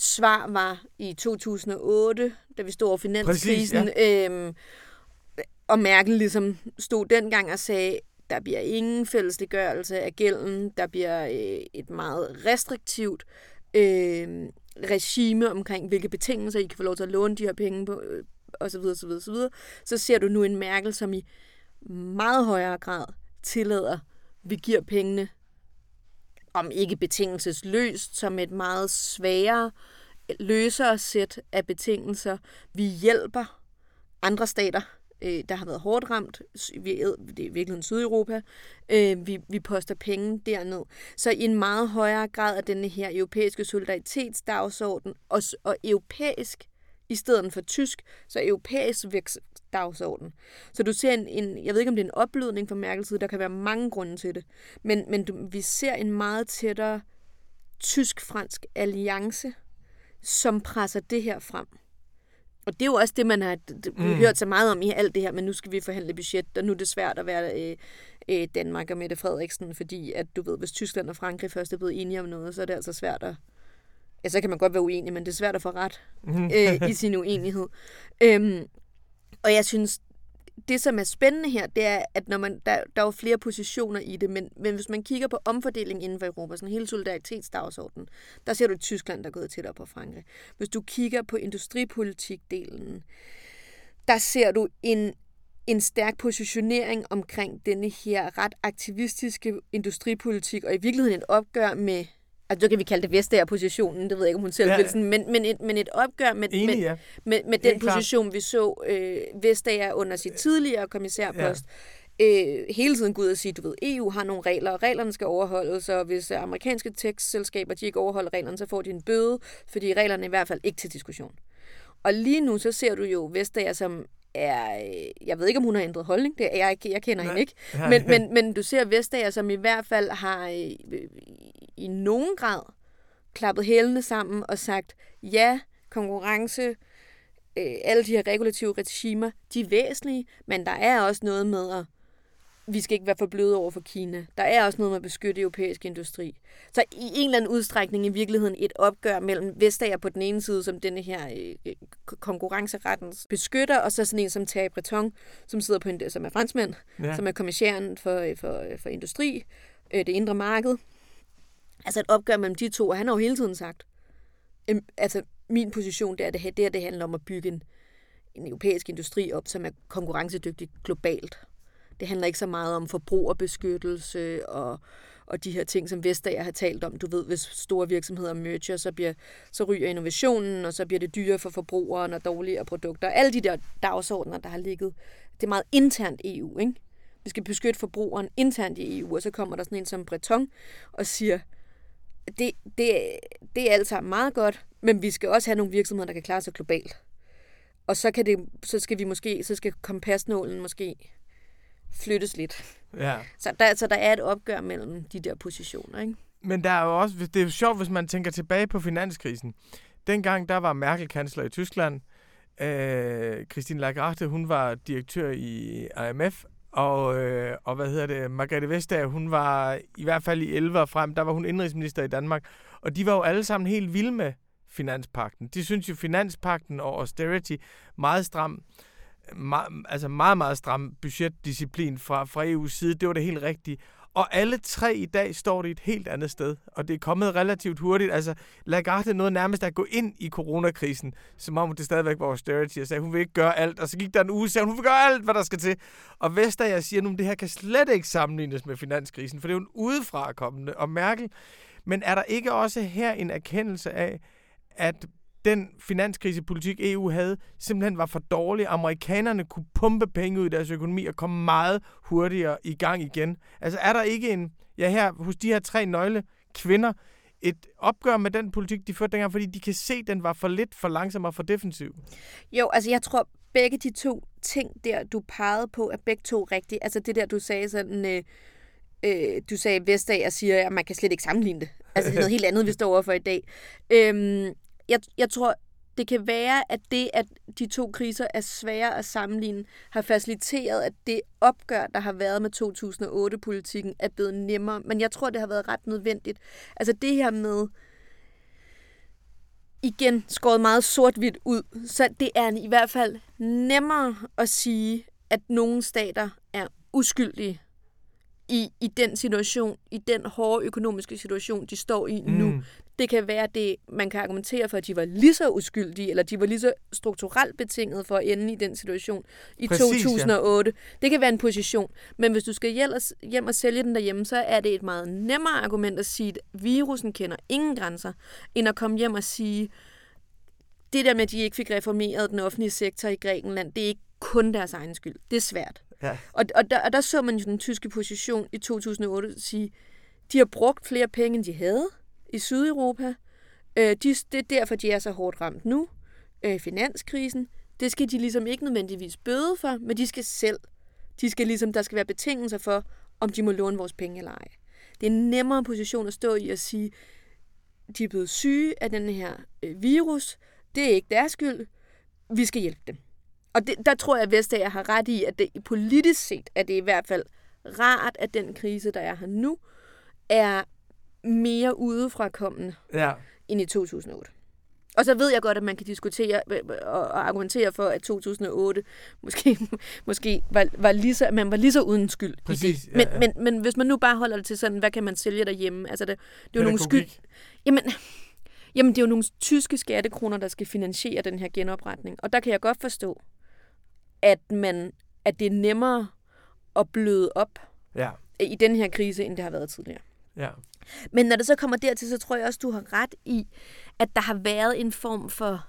Speaker 2: svar var i 2008, da vi stod over finanskrisen, Præcis, ja. øhm, og Merkel ligesom stod dengang og sagde, der bliver ingen fællesliggørelse af gælden, der bliver øh, et meget restriktivt øh, regime omkring, hvilke betingelser I kan få lov til at låne de her penge på, øh, og så videre, så videre, så videre, så ser du nu en Merkel, som i meget højere grad tillader, vi giver pengene, om ikke betingelsesløst, som et meget sværere, løsere sæt af betingelser. Vi hjælper andre stater øh, der har været hårdt ramt. Vi, det er virkelig Sydeuropa. Øh, vi, vi poster penge derned. Så i en meget højere grad af denne her europæiske solidaritetsdagsorden, og, og europæisk i stedet for tysk, så europæisk dagsorden. Så du ser en, en, jeg ved ikke om det er en opblødning fra Merkels side, der kan være mange grunde til det, men, men du, vi ser en meget tættere tysk-fransk alliance, som presser det her frem. Og det er jo også det, man har mm. hørt så meget om i alt det her, men nu skal vi forhandle budget, og nu er det svært at være øh, øh, Danmark og Mette Frederiksen, fordi at du ved, hvis Tyskland og Frankrig først er blevet enige om noget, så er det altså svært at... Ja, så kan man godt være uenig, men det er svært at få ret øh, i sin uenighed. Øhm, og jeg synes, det, som er spændende her, det er, at når man, der, der er jo flere positioner i det, men, men hvis man kigger på omfordeling inden for Europa, sådan hele solidaritetsdagsordenen, der ser du Tyskland, der er gået tættere på Frankrig. Hvis du kigger på industripolitikdelen, der ser du en, en stærk positionering omkring denne her ret aktivistiske industripolitik, og i virkeligheden et opgør med altså det kan vi kalde det Vestager-positionen, det ved jeg ikke, om hun selv ja. vil, sådan, men, men, et, men et opgør med, Enig, med, ja. med, med den position, klart. vi så øh, Vestager under sit tidligere kommissærpost, ja. øh, hele tiden gå ud og sige, du ved, EU har nogle regler, og reglerne skal overholdes, og hvis amerikanske tekstselskaber de ikke overholder reglerne, så får de en bøde, fordi reglerne er i hvert fald ikke til diskussion. Og lige nu så ser du jo Vestager som er, øh, jeg ved ikke, om hun har ændret holdning, det er jeg ikke, jeg kender Nej. hende ikke, men, men, men du ser Vestager, som i hvert fald har øh, i nogen grad klappet hælene sammen og sagt, ja, konkurrence, øh, alle de her regulative regimer, de er væsentlige, men der er også noget med at vi skal ikke være for bløde over for Kina. Der er også noget med at beskytte europæisk industri. Så i en eller anden udstrækning i virkeligheden et opgør mellem Vestager på den ene side, som denne her øh, konkurrencerettens beskytter, og så sådan en som Thierry Breton, som sidder på en, som er franskmand, ja. som er kommissæren for, for, for industri, øh, det indre marked. Altså et opgør mellem de to, og han har jo hele tiden sagt, øh, altså min position, det er, det, det, er, det handler om at bygge en, en europæisk industri op, som er konkurrencedygtig globalt. Det handler ikke så meget om forbrugerbeskyttelse og, og de her ting, som Vestager har talt om. Du ved, hvis store virksomheder merger, så, bliver, så ryger innovationen, og så bliver det dyrere for forbrugeren og dårligere produkter. Alle de der dagsordner, der har ligget, det er meget internt EU, ikke? Vi skal beskytte forbrugeren internt i EU, og så kommer der sådan en som Breton og siger, det, det, det er alt sammen meget godt, men vi skal også have nogle virksomheder, der kan klare sig globalt. Og så, kan det, så skal vi måske, så skal kompasnålen måske flyttes lidt. Ja. Så, der, så der er et opgør mellem de der positioner, ikke?
Speaker 1: Men der er jo også, det er jo sjovt, hvis man tænker tilbage på finanskrisen. Dengang, der var Merkel kansler i Tyskland. Øh, Christine Lagarde, hun var direktør i IMF. Og, øh, og hvad hedder det, Margrethe Vestager, hun var i hvert fald i 11 frem, der var hun indrigsminister i Danmark. Og de var jo alle sammen helt vilde med finanspakten. De synes jo, finanspakten og austerity meget stram meget, altså meget, meget stram budgetdisciplin fra, fra EU's side. Det var det helt rigtige. Og alle tre i dag står det et helt andet sted, og det er kommet relativt hurtigt. Altså, Lagarde nåede nærmest at gå ind i coronakrisen, som om det stadigvæk var austerity, og sagde, hun vil ikke gøre alt. Og så gik der en uge, sagde, hun vil gøre alt, hvad der skal til. Og Vestager siger nu, det her kan slet ikke sammenlignes med finanskrisen, for det er jo en udefra kommende. Og Merkel, men er der ikke også her en erkendelse af, at den finanskrisepolitik, EU havde, simpelthen var for dårlig. Amerikanerne kunne pumpe penge ud i deres økonomi og komme meget hurtigere i gang igen. Altså er der ikke en, ja her hos de her tre nøgle kvinder, et opgør med den politik, de førte dengang, fordi de kan se, at den var for lidt, for langsom og for defensiv?
Speaker 2: Jo, altså jeg tror begge de to ting der, du pegede på, er begge to rigtige. Altså det der, du sagde sådan, øh, øh, du sagde Vestager siger, at man kan slet ikke sammenligne det. Altså det er noget helt andet, vi står overfor i dag. Øhm, jeg, jeg tror, det kan være, at det, at de to kriser er svære at sammenligne, har faciliteret, at det opgør, der har været med 2008-politikken, er blevet nemmere. Men jeg tror, det har været ret nødvendigt. Altså det her med, igen skåret meget sort-hvidt ud, så det er i hvert fald nemmere at sige, at nogle stater er uskyldige i, i den situation, i den hårde økonomiske situation, de står i mm. nu. Det kan være, det man kan argumentere for, at de var lige så uskyldige, eller de var lige så strukturelt betinget for at ende i den situation i Præcis, 2008. Ja. Det kan være en position. Men hvis du skal hjem og sælge den derhjemme, så er det et meget nemmere argument at sige, at virusen kender ingen grænser, end at komme hjem og sige, det der med, at de ikke fik reformeret den offentlige sektor i Grækenland, det er ikke kun deres egen skyld. Det er svært. Ja. Og, og, der, og der så man jo den tyske position i 2008 sige, de har brugt flere penge, end de havde i Sydeuropa. Øh, de, det er derfor, de er så hårdt ramt nu. Øh, finanskrisen. Det skal de ligesom ikke nødvendigvis bøde for, men de skal selv. De skal ligesom, der skal være betingelser for, om de må låne vores penge eller ej. Det er en nemmere position at stå i at sige, de er blevet syge af den her øh, virus. Det er ikke deres skyld. Vi skal hjælpe dem. Og det, der tror jeg, at Vestager har ret i, at det politisk set er det i hvert fald rart, at den krise, der er her nu, er mere udefrakommende ja. end i 2008. Og så ved jeg godt, at man kan diskutere øh, øh, og argumentere for, at 2008 måske, måske var, var lige så, man var lige så uden skyld.
Speaker 1: Præcis.
Speaker 2: Men, ja, ja. Men, men hvis man nu bare holder det til sådan, hvad kan man sælge derhjemme? Altså det, det er jo nogle skyld... Jamen, jamen, det er jo nogle tyske skattekroner, der skal finansiere den her genopretning. Og der kan jeg godt forstå, at, man, at det er nemmere at bløde op ja. i den her krise, end det har været tidligere. Ja. Men når det så kommer dertil, så tror jeg også, du har ret i, at der har været en form for,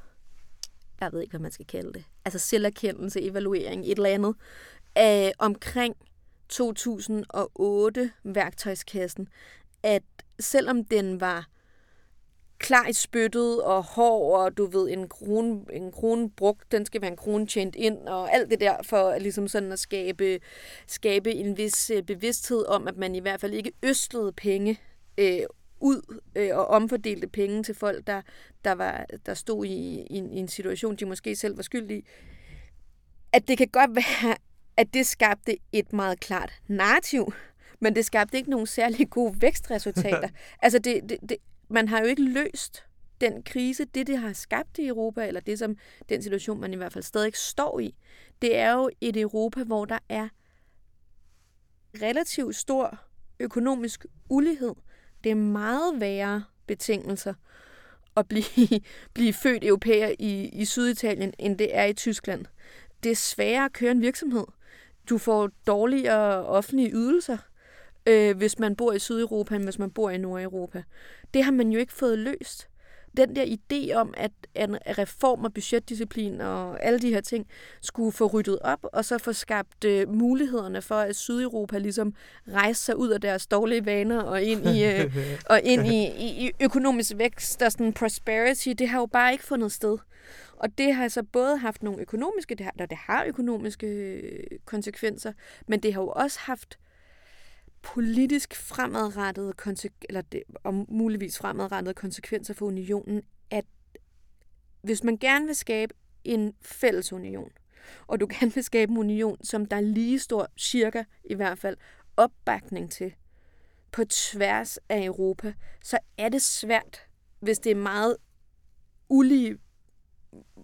Speaker 2: jeg ved ikke, hvad man skal kalde det, altså selverkendelse, evaluering, et eller andet, øh, omkring 2008-værktøjskassen, at selvom den var klar i spyttet og hård, og du ved, en krone, en krone brugt, den skal være en krone tjent ind, og alt det der for ligesom sådan at skabe, skabe en vis øh, bevidsthed om, at man i hvert fald ikke østlede penge øh, ud øh, og omfordelte penge til folk, der, der, var, der stod i, i, en, i en situation, de måske selv var skyldige. At det kan godt være, at det skabte et meget klart narrativ, men det skabte ikke nogen særlig gode vækstresultater. altså det, det, det, man har jo ikke løst den krise, det det har skabt i Europa, eller det som den situation, man i hvert fald stadig står i, det er jo et Europa, hvor der er relativt stor økonomisk ulighed. Det er meget værre betingelser at blive, blive født europæer i, i Syditalien, end det er i Tyskland. Det er sværere at køre en virksomhed. Du får dårligere offentlige ydelser øh, hvis man bor i Sydeuropa, end hvis man bor i Nordeuropa. Det har man jo ikke fået løst. Den der idé om, at en reform og budgetdisciplin og alle de her ting skulle få ryddet op, og så få skabt øh, mulighederne for, at Sydeuropa ligesom rejse sig ud af deres dårlige vaner og ind i, øh, og ind i, i, i økonomisk vækst og sådan prosperity, det har jo bare ikke fundet sted. Og det har så både haft nogle økonomiske, det har, det har økonomiske øh, konsekvenser, men det har jo også haft politisk fremadrettede konsek- eller det, og muligvis fremadrettede konsekvenser for unionen, at hvis man gerne vil skabe en fælles union, og du gerne vil skabe en union, som der er lige stor, cirka i hvert fald, opbakning til på tværs af Europa, så er det svært, hvis det er meget ulige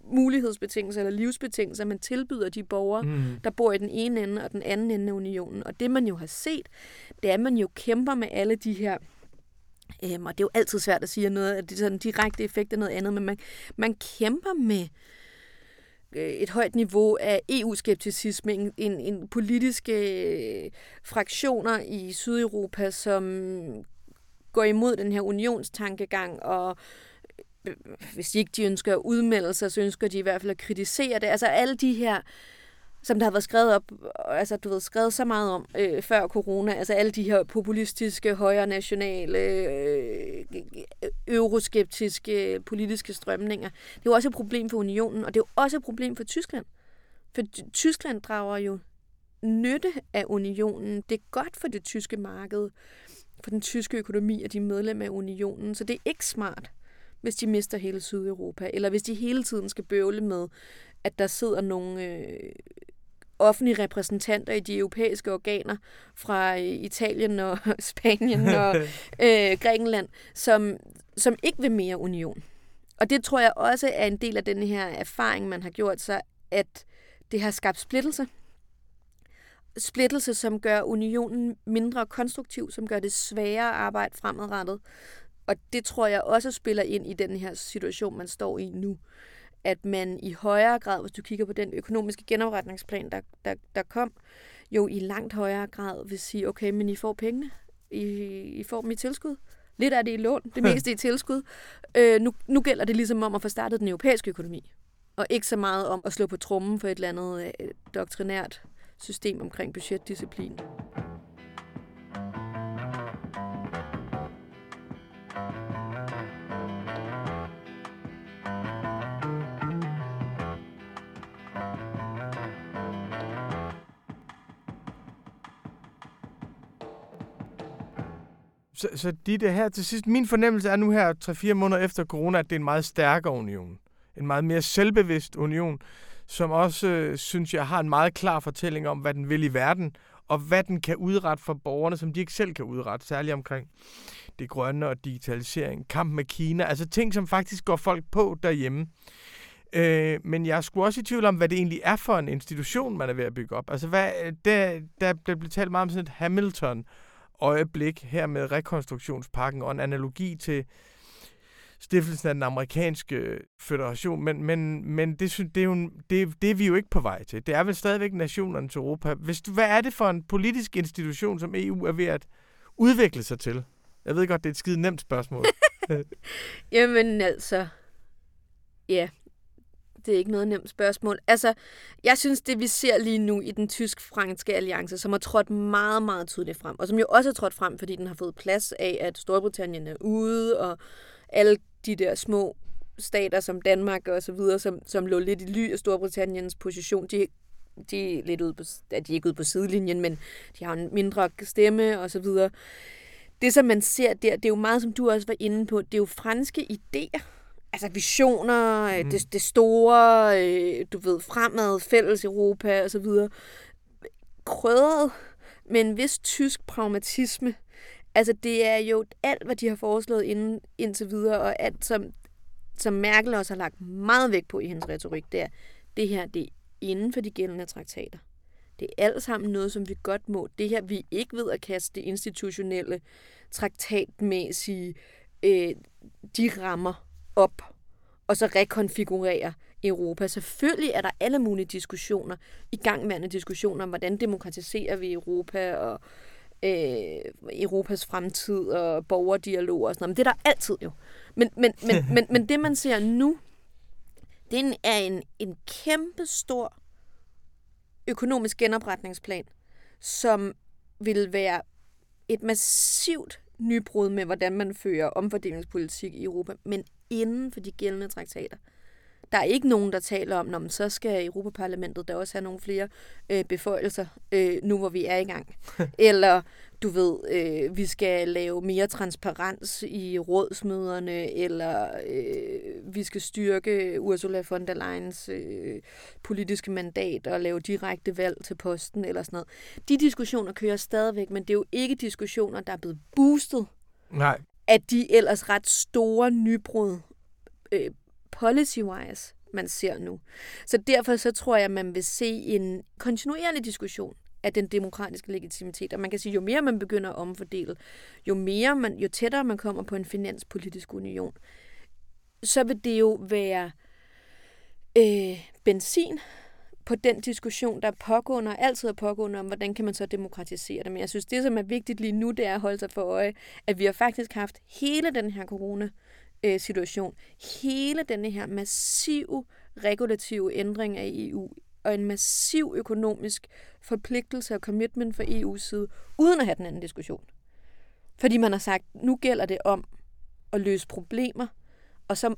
Speaker 2: mulighedsbetingelser eller livsbetingelser, man tilbyder de borgere, mm. der bor i den ene ende og den anden ende af unionen. Og det man jo har set, det er, at man jo kæmper med alle de her Øhm, og det er jo altid svært at sige noget, at det er sådan direkte effekt af noget andet, men man, man kæmper med øh, et højt niveau af EU-skepticisme, en, en, en politiske øh, fraktioner i Sydeuropa, som går imod den her unionstankegang og hvis de ikke de ønsker at udmelde sig, så ønsker de i hvert fald at kritisere det. Altså alle de her, som der har været skrevet op, altså du ved, skrevet så meget om øh, før corona, altså alle de her populistiske, højre nationale, øh, euroskeptiske politiske strømninger. Det er jo også et problem for unionen, og det er jo også et problem for Tyskland. For Tyskland drager jo nytte af unionen. Det er godt for det tyske marked, for den tyske økonomi, at de er medlem af unionen. Så det er ikke smart, hvis de mister hele Sydeuropa, eller hvis de hele tiden skal bøvle med, at der sidder nogle øh, offentlige repræsentanter i de europæiske organer fra øh, Italien og Spanien og øh, Grækenland, som, som ikke vil mere union. Og det tror jeg også er en del af den her erfaring, man har gjort sig, at det har skabt splittelse. Splittelse, som gør unionen mindre konstruktiv, som gør det sværere at arbejde fremadrettet. Og det tror jeg også spiller ind i den her situation, man står i nu. At man i højere grad, hvis du kigger på den økonomiske genopretningsplan, der, der, der kom, jo i langt højere grad vil sige, okay, men I får pengene, I, I får i tilskud. Lidt af det i lån, det meste i tilskud. Øh, nu, nu gælder det ligesom om at få startet den europæiske økonomi. Og ikke så meget om at slå på trummen for et eller andet øh, doktrinært system omkring budgetdisciplin.
Speaker 1: Så, så de det her til sidst, min fornemmelse er nu her, 3-4 måneder efter corona, at det er en meget stærkere union. En meget mere selvbevidst union, som også, øh, synes jeg, har en meget klar fortælling om, hvad den vil i verden, og hvad den kan udrette for borgerne, som de ikke selv kan udrette, særligt omkring det grønne og digitalisering, kamp med Kina, altså ting, som faktisk går folk på derhjemme. Øh, men jeg skulle også i tvivl om, hvad det egentlig er for en institution, man er ved at bygge op. Altså, hvad, øh, der, der, der blev talt meget om sådan et Hamilton, øjeblik her med rekonstruktionspakken og en analogi til stiftelsen af den amerikanske øh, federation, men, men, men det, synes, det, er jo, det, det er vi jo ikke på vej til. Det er vel stadigvæk nationernes Europa. Hvis du, hvad er det for en politisk institution, som EU er ved at udvikle sig til? Jeg ved godt, det er et skide nemt spørgsmål.
Speaker 2: Jamen altså, ja, det er ikke noget nemt spørgsmål. Altså, jeg synes, det vi ser lige nu i den tysk-franske alliance, som har trådt meget, meget tydeligt frem, og som jo også har trådt frem, fordi den har fået plads af, at Storbritannien er ude, og alle de der små stater som Danmark og så videre, som, som lå lidt i ly af Storbritanniens position, de, de er lidt ude på, at de er ikke ude på sidelinjen, men de har en mindre stemme og så videre. Det, som man ser der, det er jo meget, som du også var inde på, det er jo franske idéer, altså visioner, mm. det, det store, øh, du ved, fremad, fælles Europa og så videre, krødret med en vis tysk pragmatisme. Altså det er jo alt, hvad de har foreslået inden, indtil videre, og alt, som, som Merkel også har lagt meget vægt på i hendes retorik, det er, det her, det er inden for de gældende traktater. Det er alt sammen noget, som vi godt må. Det her, vi ikke ved at kaste det institutionelle, traktatmæssige, øh, de rammer, op, og så rekonfigurere Europa. Selvfølgelig er der alle mulige diskussioner, i gangværende diskussioner om, hvordan demokratiserer vi Europa, og øh, Europas fremtid, og borgerdialog og sådan noget. Men det er der altid jo. Men, men, men, men, men det, man ser nu, det er en, en kæmpe stor økonomisk genopretningsplan, som vil være et massivt nybrud med, hvordan man fører omfordelingspolitik i Europa, men inden for de gældende traktater. Der er ikke nogen, der taler om, når så skal Europaparlamentet der også have nogle flere øh, beføjelser, øh, nu hvor vi er i gang. Eller, du ved, øh, vi skal lave mere transparens i rådsmøderne, eller øh, vi skal styrke Ursula von der Leyens øh, politiske mandat og lave direkte valg til posten, eller sådan noget. De diskussioner kører stadigvæk, men det er jo ikke diskussioner, der er blevet boostet
Speaker 1: Nej
Speaker 2: af de ellers ret store nybrud øh, policy-wise, man ser nu. Så derfor så tror jeg, at man vil se en kontinuerlig diskussion af den demokratiske legitimitet. Og man kan sige, jo mere man begynder at omfordele, jo, mere man, jo tættere man kommer på en finanspolitisk union, så vil det jo være øh, benzin på den diskussion, der er pågående og altid er pågående om, hvordan kan man så demokratisere det. Men jeg synes, det som er vigtigt lige nu, det er at holde sig for øje, at vi har faktisk haft hele den her corona-situation, hele denne her massive regulative ændring af EU og en massiv økonomisk forpligtelse og commitment fra EU's side, uden at have den anden diskussion. Fordi man har sagt, nu gælder det om at løse problemer, og så,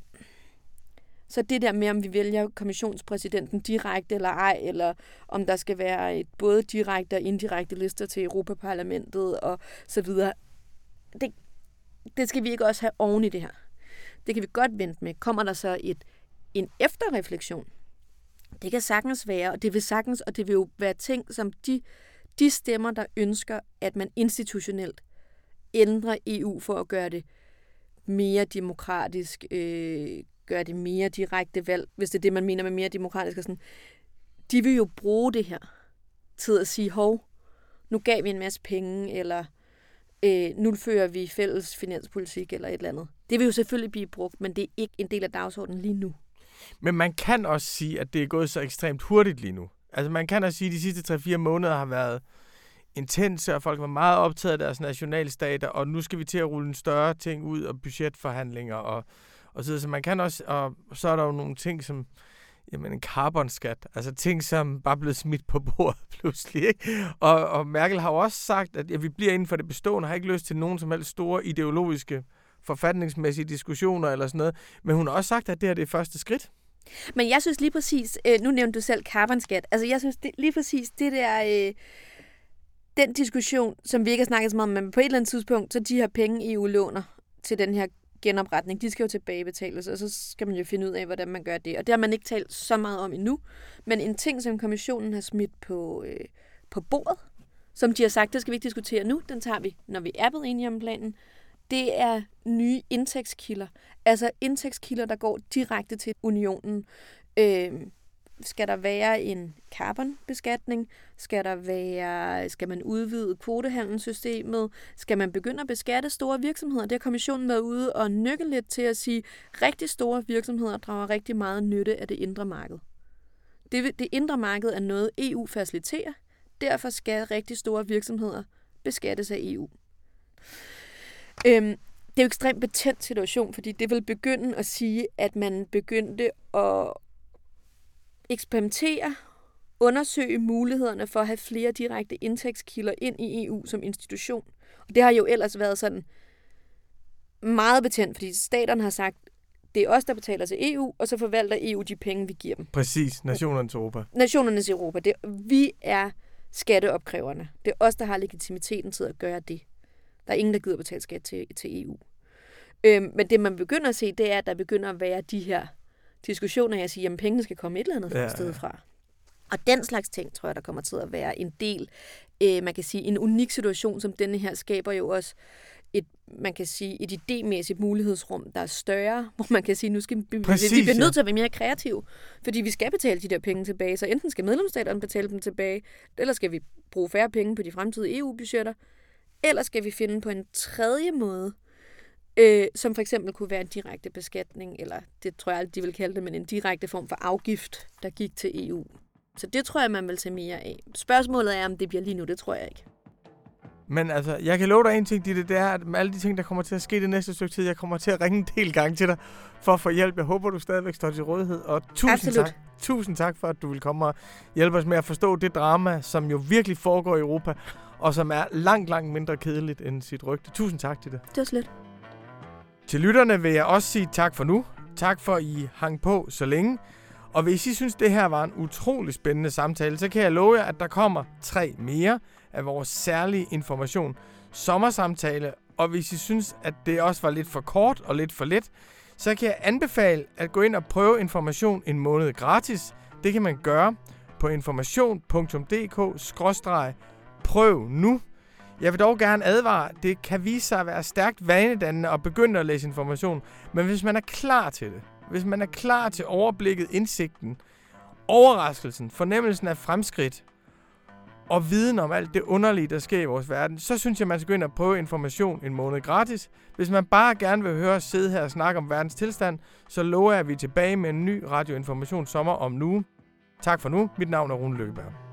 Speaker 2: så det der med, om vi vælger kommissionspræsidenten direkte eller ej, eller om der skal være et både direkte og indirekte lister til Europaparlamentet og så videre, det, det skal vi ikke også have oven i det her. Det kan vi godt vente med. Kommer der så et, en efterreflektion? Det kan sagtens være, og det vil sagtens, og det vil jo være ting, som de, de stemmer, der ønsker, at man institutionelt ændrer EU for at gøre det mere demokratisk, øh, gøre det mere direkte valg, hvis det er det, man mener med mere demokratisk. Og sådan, de vil jo bruge det her til at sige, hov, nu gav vi en masse penge, eller øh, nu fører vi fælles finanspolitik, eller et eller andet. Det vil jo selvfølgelig blive brugt, men det er ikke en del af dagsordenen lige nu.
Speaker 1: Men man kan også sige, at det er gået så ekstremt hurtigt lige nu. Altså man kan også sige, at de sidste 3-4 måneder har været intense, og folk var meget optaget af deres nationalstater, og nu skal vi til at rulle en større ting ud, og budgetforhandlinger, og, og så, så man kan også, og så er der jo nogle ting, som, jamen en carbonskat, altså ting, som bare blev smidt på bordet pludselig, ikke? Og, og Merkel har jo også sagt, at ja, vi bliver inden for det bestående, har ikke lyst til nogen som helst store ideologiske forfatningsmæssige diskussioner eller sådan noget, men hun har også sagt, at det her det er første skridt.
Speaker 2: Men jeg synes lige præcis, øh, nu nævnte du selv carbonskat, altså jeg synes det, lige præcis det der, øh, den diskussion, som vi ikke har snakket så meget om, men på et eller andet tidspunkt, så de her penge EU låner til den her genopretning, de skal jo tilbagebetales, og så skal man jo finde ud af, hvordan man gør det. Og det har man ikke talt så meget om endnu. Men en ting, som kommissionen har smidt på, øh, på bordet, som de har sagt, det skal vi ikke diskutere nu, den tager vi, når vi er blevet enige om planen, det er nye indtægtskilder. Altså indtægtskilder, der går direkte til unionen. Øh, skal der være en carbonbeskatning? Skal der være, skal man udvide kvotehandelssystemet? Skal man begynde at beskatte store virksomheder? Det har kommissionen været ude og nykke lidt til at sige, at rigtig store virksomheder drager rigtig meget nytte af det indre marked. Det, det indre marked er noget, EU faciliterer. Derfor skal rigtig store virksomheder beskattes af EU. Øhm, det er jo en ekstremt betændt situation, fordi det vil begynde at sige, at man begyndte at eksperimentere, undersøge mulighederne for at have flere direkte indtægtskilder ind i EU som institution. Og det har jo ellers været sådan meget betændt, fordi staterne har sagt, det er os, der betaler til EU, og så forvalter EU de penge, vi giver dem.
Speaker 1: Præcis, nationernes Europa.
Speaker 2: Nationernes Europa. Det, vi er skatteopkræverne. Det er os, der har legitimiteten til at gøre det. Der er ingen, der gider betale skat til, til EU. Øhm, men det, man begynder at se, det er, at der begynder at være de her diskussioner, jeg siger, at pengene skal komme et eller andet ja. sted fra. Og den slags ting, tror jeg, der kommer til at være en del, øh, man kan sige, en unik situation, som denne her skaber jo også et, man kan sige, et idémæssigt mulighedsrum, der er større, hvor man kan sige, nu skal vi, Præcis, vi bliver nødt til at være mere kreative, fordi vi skal betale de der penge tilbage, så enten skal medlemsstaterne betale dem tilbage, eller skal vi bruge færre penge på de fremtidige EU-budgetter, eller skal vi finde på en tredje måde, øh, som for eksempel kunne være en direkte beskatning, eller det tror jeg aldrig, de vil kalde det, men en direkte form for afgift, der gik til EU. Så det tror jeg, man vil tage mere af. Spørgsmålet er, om det bliver lige nu, det tror jeg ikke.
Speaker 1: Men altså, jeg kan love dig en ting, Ditte, det er, at med alle de ting, der kommer til at ske det næste stykke tid, jeg kommer til at ringe en del gange til dig for at få hjælp. Jeg håber, du stadigvæk står til rådighed. Og tusind Absolut. tak, tusind tak for, at du vil komme og hjælpe os med at forstå det drama, som jo virkelig foregår i Europa, og som er langt, langt mindre kedeligt end sit rygte. Tusind tak til det.
Speaker 2: Det var slet.
Speaker 1: Til lytterne vil jeg også sige tak for nu. Tak for, at I hang på så længe. Og hvis I synes, det her var en utrolig spændende samtale, så kan jeg love jer, at der kommer tre mere af vores særlige information. Sommersamtale, og hvis I synes, at det også var lidt for kort og lidt for let, så kan jeg anbefale at gå ind og prøve information en måned gratis. Det kan man gøre på information.dk-prøv nu. Jeg vil dog gerne advare, det kan vise sig at være stærkt vanedannende at begynde at læse information, men hvis man er klar til det, hvis man er klar til overblikket, indsigten, overraskelsen, fornemmelsen af fremskridt og viden om alt det underlige, der sker i vores verden, så synes jeg, man skal gå ind og prøve information en måned gratis. Hvis man bare gerne vil høre os sidde her og snakke om verdens tilstand, så lover jeg, at vi er tilbage med en ny radioinformation sommer om nu. Tak for nu. Mit navn er Rune Løkkeberg.